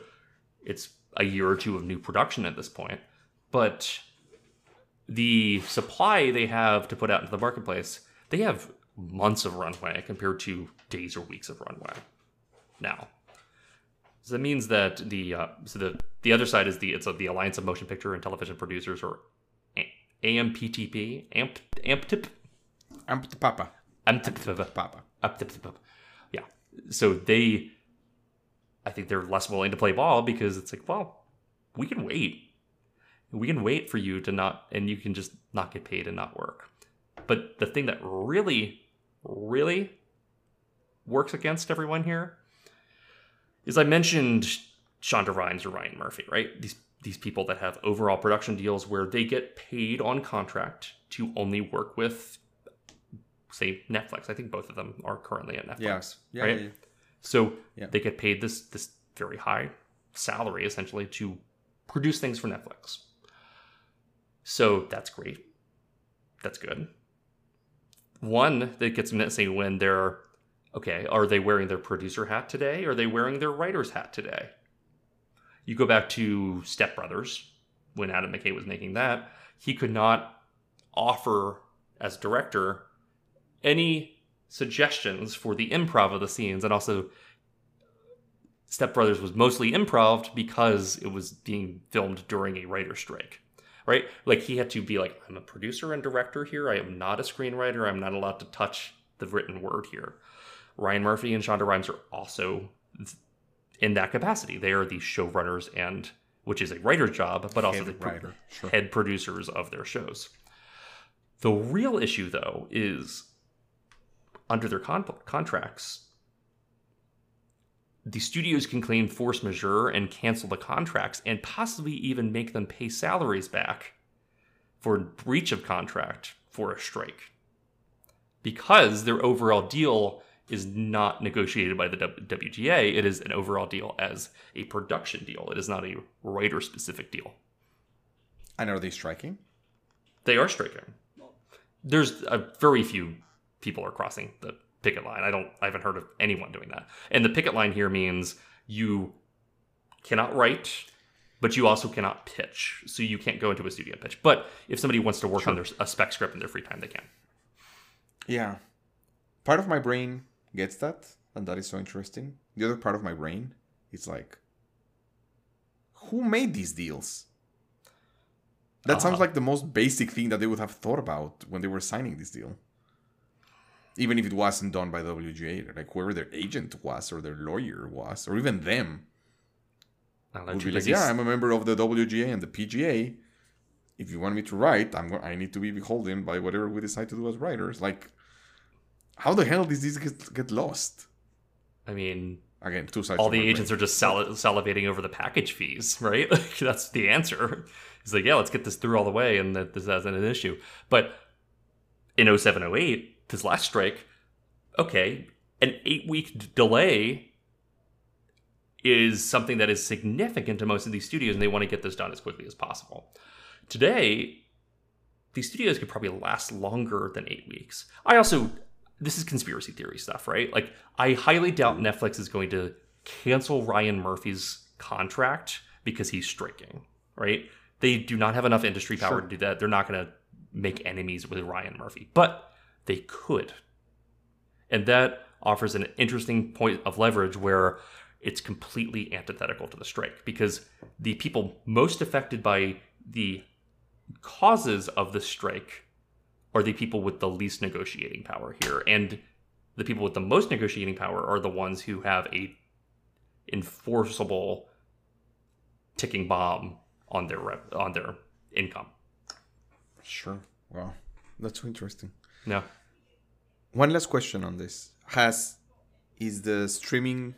it's a year or two of new production at this point. But the supply they have to put out into the marketplace, they have months of runway compared to days or weeks of runway now. So that means that the uh, so the the other side is the it's uh, the Alliance of Motion Picture and Television Producers or AMPTP AMP AMPTP I'm the papa. AMPTP Papa. Yeah. So they, I think they're less willing to play ball because it's like, well, we can wait. We can wait for you to not, and you can just not get paid and not work. But the thing that really, really works against everyone here is I mentioned Shonda Rhimes or Ryan Murphy, right? These these people that have overall production deals where they get paid on contract to only work with, say, Netflix. I think both of them are currently at Netflix. Yeah. Yeah. Right? yeah, yeah. So Yeah. they get paid this this very high salary essentially to produce things for Netflix. So that's great. That's good. One that gets missing when they're Okay, are they wearing their producer hat today? Are they wearing their writer's hat today? You go back to Step Brothers, when Adam McKay was making that, he could not offer, as director, any suggestions for the improv of the scenes. And also, Step Brothers was mostly improv because it was being filmed during a writer strike. Right? Like he had to be like, I'm a producer and director here. I am not a screenwriter. I'm not allowed to touch the written word here. Ryan Murphy and Shonda Rhimes are also in that capacity. They are the showrunners and which is a writer's job, but also Head the writer, sure. head producers of their shows. The real issue, though, is under their con- contracts, the studios can claim force majeure and cancel the contracts and possibly even make them pay salaries back for breach of contract for a strike because their overall deal is not negotiated by the WGA. It is an overall deal as a production deal. It is not a writer specific deal. And are they striking? They are striking. There's a very few people are crossing the picket line. I don't. I haven't heard of anyone doing that. And the picket line here means you cannot write, but you also cannot pitch. So you can't go into a studio and pitch. But if somebody wants to work on their a spec script in their free time, they can. Yeah. Part of my brain gets that, and that is so interesting. The other part of my brain is like, who made these deals? That sounds Ah. like the most basic thing that they would have thought about when they were signing this deal. Even if it wasn't done by WGA, like whoever their agent was or their lawyer was, or even them would be like, yeah, I'm a member of the WGA and the PGA. If you want me to write, I'm go- I need to be beholden by whatever we decide to do as writers. Like, how the hell does this get, get lost? I mean, Again, two sides. all the agents brain. are just sal- salivating over the package fees, right? Like that's the answer. He's like, yeah, let's get this through all the way, and that this isn't an issue. But in 0708, this last strike, okay, an eight week d- delay is something that is significant to most of these studios, and they want to get this done as quickly as possible. Today, these studios could probably last longer than eight weeks. I also, this is conspiracy theory stuff, right? Like, I highly doubt Netflix is going to cancel Ryan Murphy's contract because he's striking, right? They do not have enough industry power Sure. to do that. They're not going to make enemies with Ryan Murphy, but they could. And that offers an interesting point of leverage where it's completely antithetical to the strike because the people most affected by the causes of the strike are the people with the least negotiating power here and the people with the most negotiating power are the ones who have a enforceable ticking bomb on their on their income Sure. Wow. That's so interesting. no One last question on this. Has is the streaming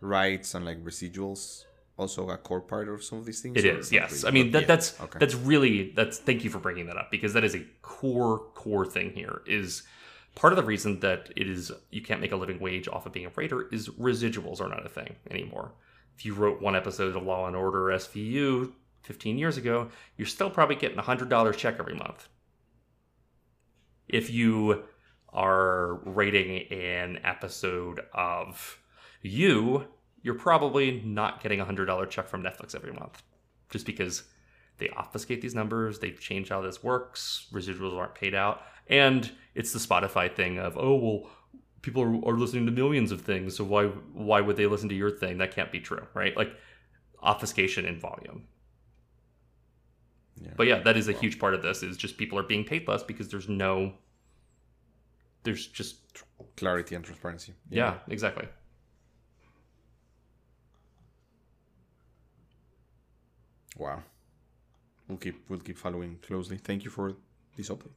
rights and like residuals also a core part of some of these things? It is, yes. really? I mean that yeah, that's okay. that's really that's thank you for bringing that up because that is a core core thing here is part of the reason that it is you can't make a living wage off of being a writer is residuals are not a thing anymore. If you wrote one episode of Law and Order SVU 15 years ago, you're still probably getting a $100 check every month. If you are rating an episode of you, you're probably not getting a $100 check from Netflix every month just because they obfuscate these numbers, they've changed how this works, residuals aren't paid out, and it's the Spotify thing of, oh, well, people are, are listening to millions of things, so why why would they listen to your thing? That can't be true, right? Like obfuscation in volume. Yeah. But yeah, that is a huge part of this is just people are being paid less because there's no there's just clarity and transparency. yeah, exactly. Wow. We'll keep we'll keep following closely. Thank you for this update.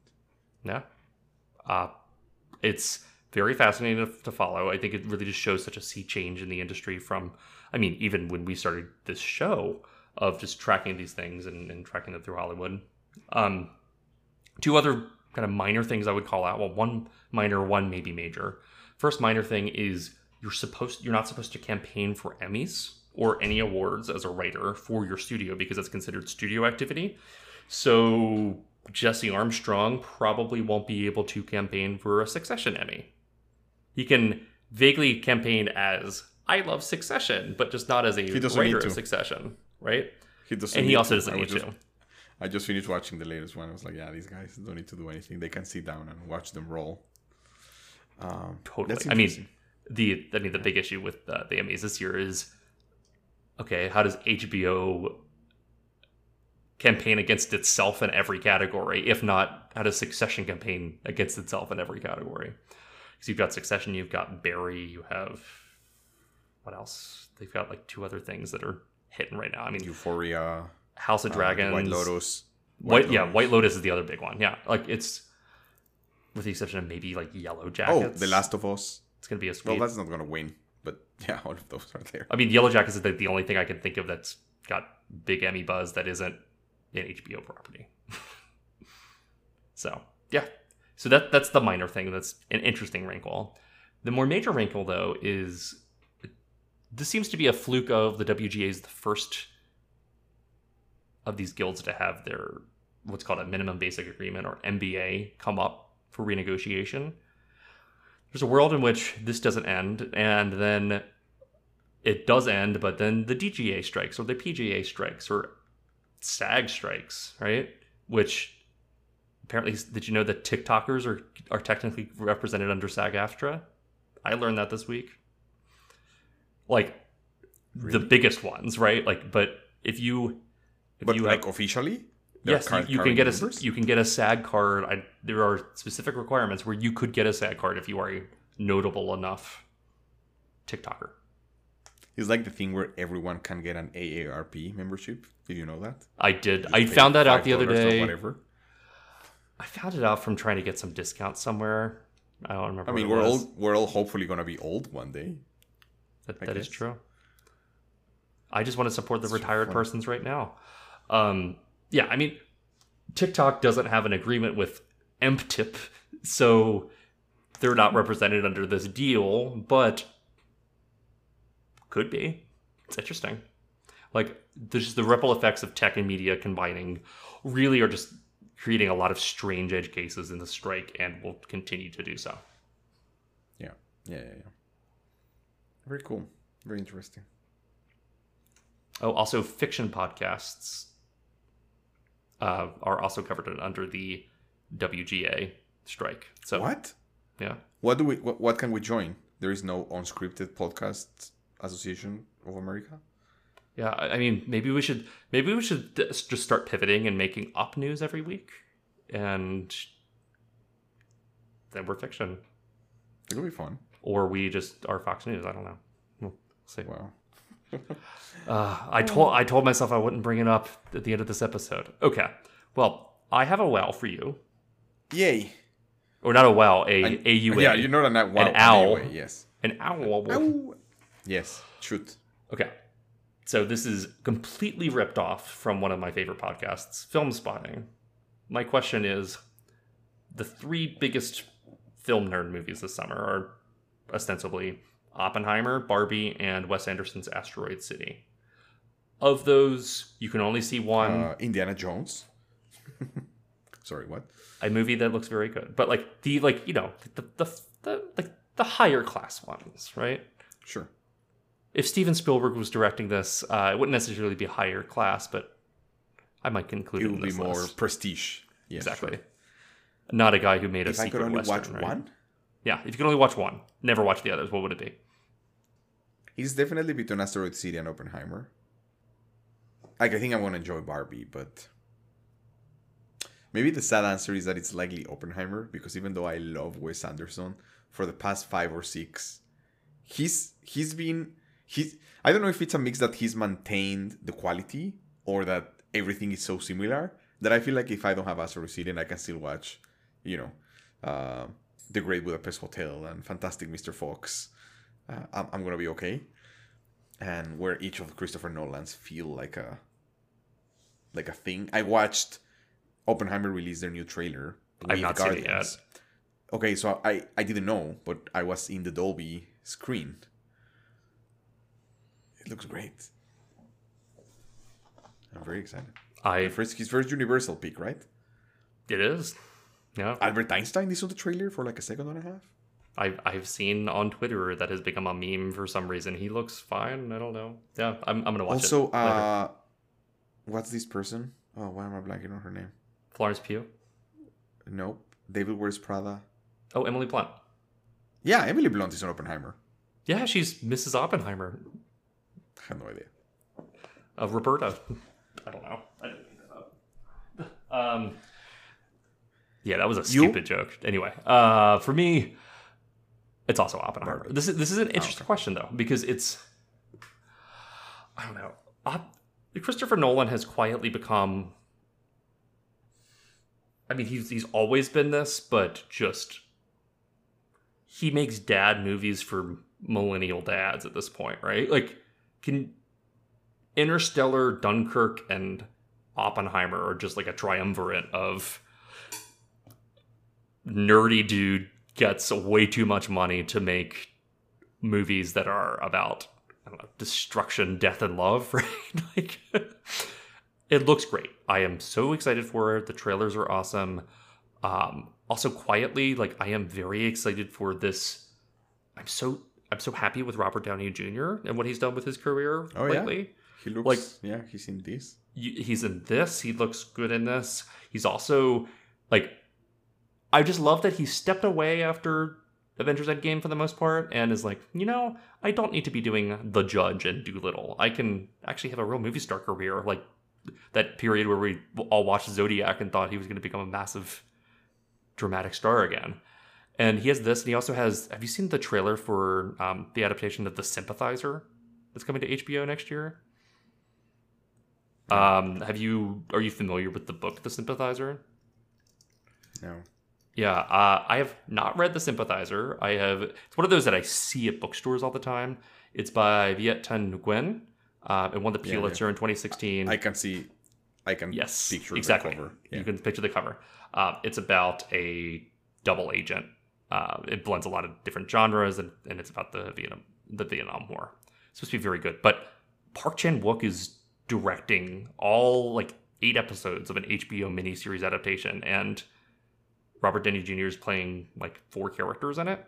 Yeah. Uh, it's very fascinating to, to follow. I think it really just shows such a sea change in the industry from, I mean, even when we started this show of just tracking these things and, and tracking them through Hollywood. Um, two other kind of minor things I would call out. Well, one minor, one maybe major. First minor thing is you're supposed you're not supposed to campaign for Emmys or any awards as a writer for your studio because that's considered studio activity. So Jesse Armstrong probably won't be able to campaign for a Succession Emmy He can vaguely campaign as I love Succession, but just not as a writer of. Succession, right? He doesn't. And he need also to. doesn't need just- to. I just finished watching the latest one. I was like, yeah, these guys don't need to do anything. They can sit down and watch them roll. Um, Totally. I mean, the I mean the big issue with uh, the Emmys this year is okay. How does HBO campaign against itself in every category? If not, how does Succession campaign against itself in every category? Because you've got Succession, you've got Barry, you have what else? They've got like two other things that are hitting right now. I mean, Euphoria, House of uh, Dragons, White Lotus. White, yeah, Lotus. White Lotus is the other big one. Yeah, like it's with the exception of maybe like Yellow Jackets. Oh, The Last of Us. It's gonna be a Well, that's not gonna win, but yeah, all of those are there. I mean, Yellow Jackets is the, the only thing I can think of that's got big Emmy buzz that isn't an HBO property. so yeah, so that that's the minor thing. That's an interesting wrinkle. The more major wrinkle, though, is this seems to be a fluke of the WGA is the first of these guilds to have their what's called a minimum basic agreement or MBA come up for renegotiation. There's a world in which this doesn't end, and then it does end, but then the DGA strikes or the PGA strikes or SAG strikes, right? Which apparently, did you know that TikTokers are are technically represented under SAG-AFTRA? I learned that this week. Like the biggest ones, right? Like, but if you if But you like have, officially, yes, you, card- you can get a members? you can get a SAG card. I, there are specific requirements where you could get a SAG card if you are a notable enough TikToker. It's like the thing where everyone can get an AARP membership. Did you know that? I did. I found that out the other $5 or day. Whatever. I found it out from trying to get some discount somewhere. I don't remember. I mean, we're all we're all hopefully gonna be old one day. That, that is true. I just want to support the It's retired fun. persons right now. Um, yeah, I mean, TikTok doesn't have an agreement with MTIP, so they're not represented under this deal, but could be. It's interesting. Like, there's just the ripple effects of tech and media combining really are just creating a lot of strange edge cases in the strike and will continue to do so. Yeah, yeah, yeah. yeah. Very cool. Very interesting. Oh, also fiction podcasts uh, are also covered under the WGA strike. So what? yeah, What do we? What, what can we join? There is no unscripted podcast association of America. yeah. I mean, maybe we should maybe we should just start pivoting and making up news every week, and then we're fiction, It'll be fun. or we just are Fox News. I don't know. We'll see. Wow. Uh, I told I told myself I wouldn't bring it up at the end of this episode. Okay. Well, I have a wow for you, Yay! or not a wow, a An- a U A, Yeah, you're not an, wow, An owl. Anyway, yes. an owl. Ow. Yes. Truth. Okay. So this is completely ripped off from one of my favorite podcasts, Film Spotting. My question is the three biggest film nerd movies this summer are ostensibly Oppenheimer, Barbie, and Wes Anderson's Asteroid City. Of those, you can only see one Uh, Indiana Jones. Sorry, what? a movie that looks very good. But like the like, you know, the the, the like the higher class ones, right? Sure. if Steven Spielberg was directing this, uh, it wouldn't necessarily be higher class, but I might conclude It would be more list. prestige. Yes, exactly. sure. Not a guy who made a If I secret could only western. watch right? one, Yeah, if you could only watch one, never watch the others. What would it be? it's definitely between Asteroid City and Oppenheimer. Like I think I'm gonna enjoy Barbie, but maybe the sad answer is that it's likely Oppenheimer because even though I love Wes Anderson, for the past five or six, he's he's been he's I don't know if it's a mix that he's maintained the quality or that everything is so similar that I feel like if I don't have Asteroid City, and I can still watch, you know, uh, The Great Budapest Hotel and Fantastic Mr. Fox. Uh, I'm, I'm gonna be okay. And where each of Christopher Nolan's feel like a like a thing. I watched Oppenheimer release their new trailer. I've not seen it yet. Okay, so I I didn't know, but I was in the Dolby screen. It looks great. I'm very excited. I First, his first Universal pick, right? it is. Yeah. Albert Einstein is on the trailer for like a second and a half. I've I've seen on Twitter that has become a meme for some reason. He looks fine. I don't know. Yeah, I'm I'm gonna watch also, it. later. uh, what's this person? Oh, why am I blanking on her name? Florence Pugh. Nope. Devil Wears Prada. Oh, Emily Blunt. Yeah, Emily Blunt is an Oppenheimer. Yeah, she's Mrs. Oppenheimer. I have no idea. Uh, Roberta. I don't know. I didn't make that up. Um. Yeah, that was a You- stupid joke. Anyway, uh, for me, it's also Oppenheimer. Barbie. This is this is an interesting okay. question though because it's I don't know. Op- Christopher Nolan has quietly become. I mean, he's he's always been this, but just he makes dad movies for millennial dads at this point, right? Like, can Interstellar, Dunkirk, and Oppenheimer are just like a triumvirate of nerdy dude gets way too much money to make movies that are about I don't know, destruction, death, and love, right? like, it looks great. I am so excited for it. The trailers are awesome. Um, also, quietly, like I am very excited for this. I'm so I'm so happy with Robert Downey Jr. and what he's done with his career Oh, yeah? lately He looks Like- yeah, he's in this. he's in this. He looks good in this. He's also like, I just love that he stepped away after Avengers Endgame for the most part, and is like, you know, I don't need to be doing The Judge and Dolittle. I can actually have a real movie star career, like that period where we all watched Zodiac and thought he was going to become a massive dramatic star again. And he has this, and he also has. Have you seen the trailer for um, the adaptation of The Sympathizer that's coming to HBO next year? Um, have you are you familiar with the book The Sympathizer? No. Yeah, uh, I have not read The Sympathizer. I have. It's one of those that I see at bookstores all the time. It's by Viet Thanh Nguyen. Uh, it won the Yeah, Pulitzer in 2016. I can see I can yes, picture exactly. the cover. Yeah. You can picture the cover. Uh, it's about a double agent. Uh, it blends a lot of different genres, and, and it's about the Vietnam the Vietnam War. It's supposed to be very good. But Park Chan Wook is directing all like eight episodes of an HBO miniseries adaptation, and Robert Downey Jr. is playing like four characters in it.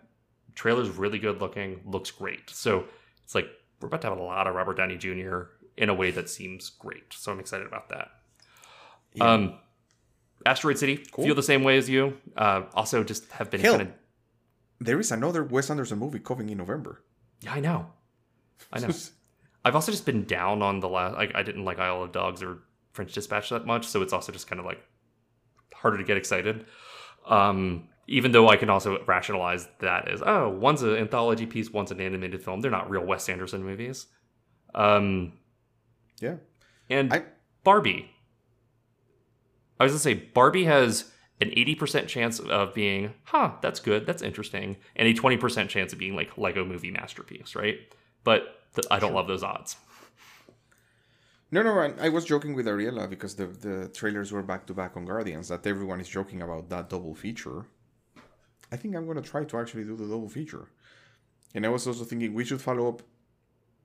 Trailer's really good looking, looks great. So it's like we're about to have a lot of Robert Downey Jr. in a way that seems great. So I'm excited about that. Yeah. Um, Asteroid City, Cool. feel the same way as you. Uh, also, just have been kind of. There is another Wes Anderson movie coming in November. Yeah, I know. I know. I've also just been down on the last. Like, I didn't like Isle of Dogs or French Dispatch that much, so it's also just kind of like harder to get excited. Um, even though I can also rationalize that as oh, one's an anthology piece, one's an animated film. They're not real Wes Anderson movies. Um, yeah. and I- Barbie. I was gonna say Barbie has an eighty percent chance of being, huh, that's good, that's interesting, and a twenty percent chance of being like Lego Movie masterpiece, right? But th- I don't Sure. love those odds. No, no, I, I was joking with Ariella because the, the trailers were back to back on Guardians that everyone is joking about that double feature. I think I'm going to try to actually do the double feature. And I was also thinking we should follow up.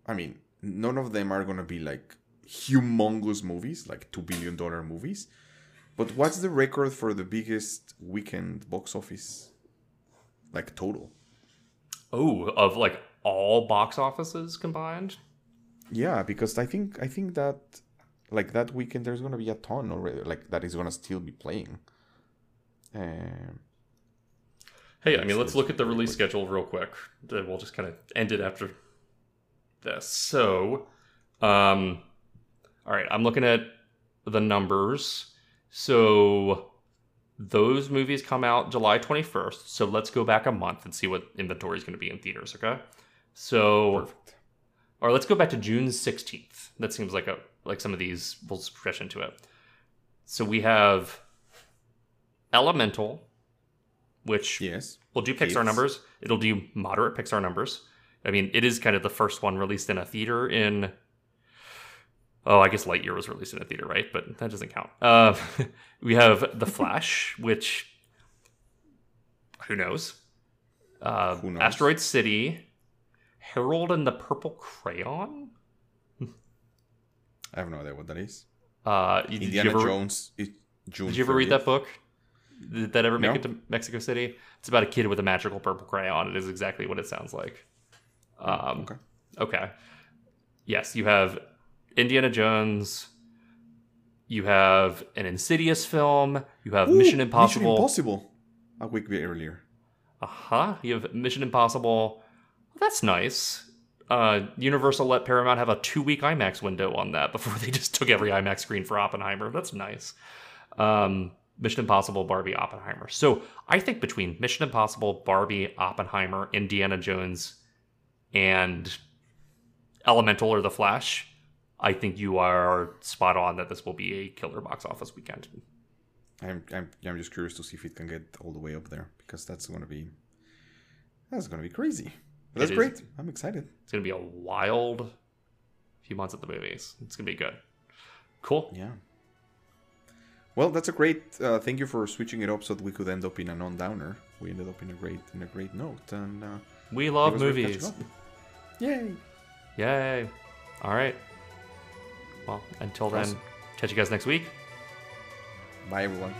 I mean, none of them are going to be like humongous movies, like $2 billion movies. But what's the record for the biggest weekend box office? Like total? Oh, of like all box offices combined. Yeah, because I think I think that like that weekend there's gonna be a ton already, like that is gonna still be playing. Um, Hey, I mean, let's look at the release quick. schedule real quick. We'll just kind of end it after this. So, um, all right, I'm looking at the numbers. So, those movies come out July 21st. So, let's go back a month and see what inventory is going to be in theaters, okay? So, perfect. Or let's go back to June 16th. That seems like a like some of these will stretch into it. So, we have Elemental, which Yes. will do Pixar numbers. It'll do moderate Pixar numbers. I mean, it is kind of the first one released in a theater in. Oh, I guess Lightyear was released in a theater, right? But that doesn't count. Uh, we have The Flash, which who knows? Uh, Who knows? Asteroid City, Harold and the Purple Crayon. I have no idea what that is. Uh, Indiana ever, Jones. Is June Did you ever read that book? Did that ever make No. it to Mexico City? It's about a kid with a magical purple crayon. It is exactly what it sounds like. Um, okay. Okay. Yes, you have Indiana Jones. You have an Insidious film. You have Ooh, Mission Impossible. Mission Impossible. A week earlier. Uh huh. You have Mission Impossible. That's nice. Uh, Universal let Paramount have a two week IMAX window on that before they just took every IMAX screen for Oppenheimer. That's nice. Um, Mission Impossible, Barbie, Oppenheimer. So I think between Mission Impossible, Barbie, Oppenheimer, Indiana Jones, and Elemental or The Flash, I think you are spot on that this will be a killer box office weekend. I'm, I'm I'm just curious to see if it can get all the way up there because that's gonna be that's gonna be crazy. That's It is. great. I'm excited. It's going to be a wild few months at the movies. It's going to be good. Cool. Yeah. Well, that's a great. Uh, thank you for switching it up so that we could end up in a non-downer. We ended up in a great in a great note, and uh, We love movies. Yay! Yay. All right. Well, until then, catch you guys next week. Bye, everyone.